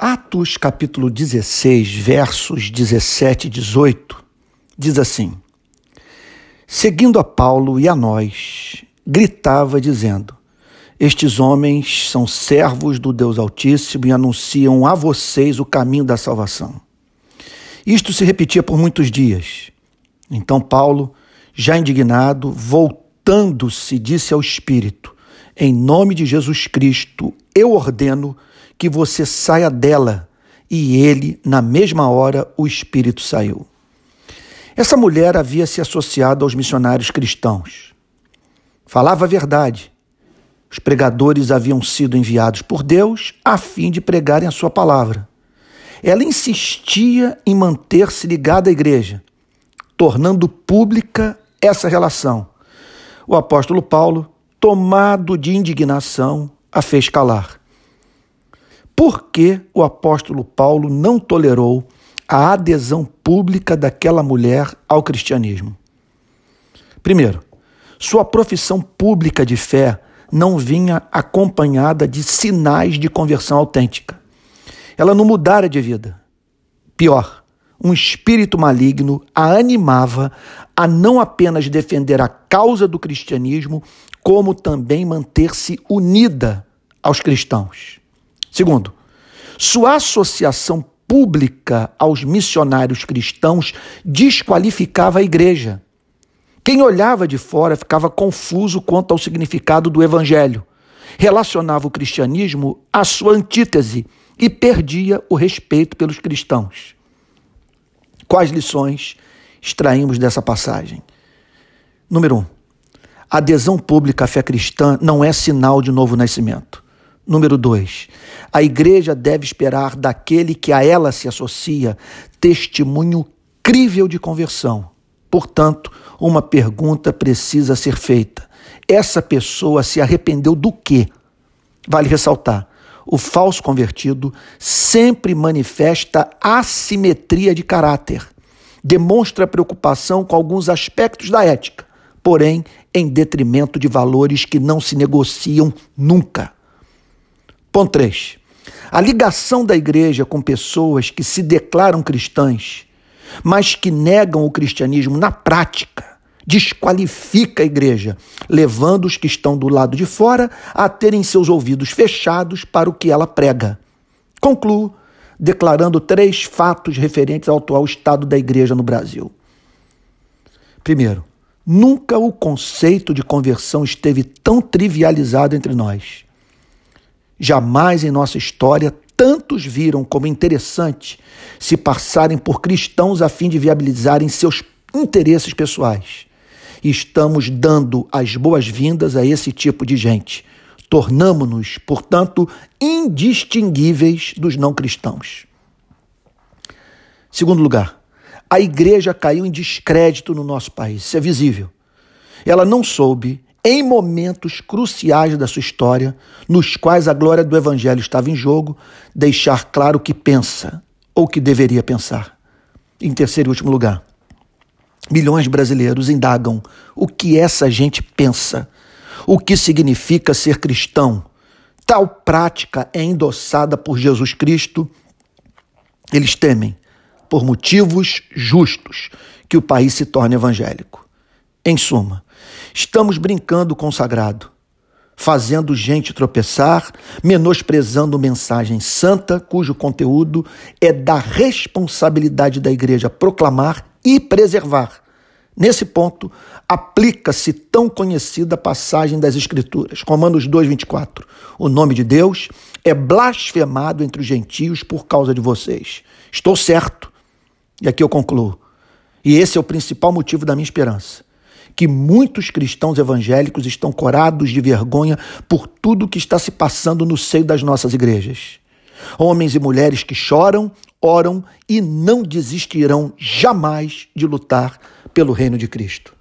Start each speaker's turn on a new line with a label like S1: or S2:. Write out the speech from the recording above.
S1: Atos capítulo 16, versos 17 e 18, diz assim: Seguindo a Paulo e a nós, gritava dizendo: Estes homens são servos do Deus Altíssimo e anunciam a vocês o caminho da salvação. Isto se repetia por muitos dias. Então Paulo, já indignado, voltando-se, disse ao Espírito: Em nome de Jesus Cristo, eu ordeno que você saia dela. E ele, na mesma hora, o espírito saiu. Essa mulher havia se associado aos missionários cristãos. Falava a verdade. Os pregadores haviam sido enviados por Deus a fim de pregarem a sua palavra. Ela insistia em manter-se ligada à igreja, tornando pública essa relação. O apóstolo Paulo, tomado de indignação, a fez calar por que o apóstolo Paulo não tolerou a adesão pública daquela mulher ao cristianismo. Primeiro, sua profissão pública de fé não vinha acompanhada de sinais de conversão autêntica. Ela não mudara de vida. Pior, um espírito maligno a animava a não apenas defender a causa do cristianismo, como também manter-se unida aos cristãos. Segundo, sua associação pública aos missionários cristãos desqualificava a igreja. Quem olhava de fora ficava confuso quanto ao significado do evangelho, relacionava o cristianismo à sua antítese e perdia o respeito pelos cristãos. Quais lições extraímos dessa passagem? Número um, a adesão pública à fé cristã não é sinal de novo nascimento. Número dois, a igreja deve esperar daquele que a ela se associa testemunho crível de conversão. Portanto, uma pergunta precisa ser feita: essa pessoa se arrependeu do quê? Vale ressaltar: o falso convertido sempre manifesta assimetria de caráter, demonstra preocupação com alguns aspectos da ética, porém em detrimento de valores que não se negociam nunca. Ponto 3. A ligação da igreja com pessoas que se declaram cristãs, mas que negam o cristianismo na prática, desqualifica a igreja, levando os que estão do lado de fora a terem seus ouvidos fechados para o que ela prega. Concluo declarando três fatos referentes ao atual estado da igreja no Brasil. Primeiro, nunca o conceito de conversão esteve tão trivializado entre nós. Jamais em nossa história tantos viram como interessante se passarem por cristãos a fim de viabilizarem seus interesses pessoais. Estamos dando as boas-vindas a esse tipo de gente. Tornamo-nos, portanto, indistinguíveis dos não cristãos. Segundo lugar, a igreja caiu em descrédito no nosso país. Isso é visível. Ela não soube em momentos cruciais da sua história, nos quais a glória do Evangelho estava em jogo, deixar claro o que pensa ou que deveria pensar. Em terceiro e último lugar, milhões de brasileiros indagam o que essa gente pensa, o que significa ser cristão. Tal prática é endossada por Jesus Cristo. Eles temem, por motivos justos, que o país se torne evangélico. Em suma, estamos brincando com o sagrado, fazendo gente tropeçar, menosprezando mensagem santa, cujo conteúdo é da responsabilidade da igreja proclamar e preservar. Nesse ponto, aplica-se tão conhecida passagem das Escrituras, Romanos 2,24. O nome de Deus é blasfemado entre os gentios por causa de vocês. Estou certo. E aqui eu concluo. E esse é o principal motivo da minha esperança que muitos cristãos evangélicos estão corados de vergonha por tudo que está se passando no seio das nossas igrejas. Homens e mulheres que choram, oram e não desistirão jamais de lutar pelo reino de Cristo.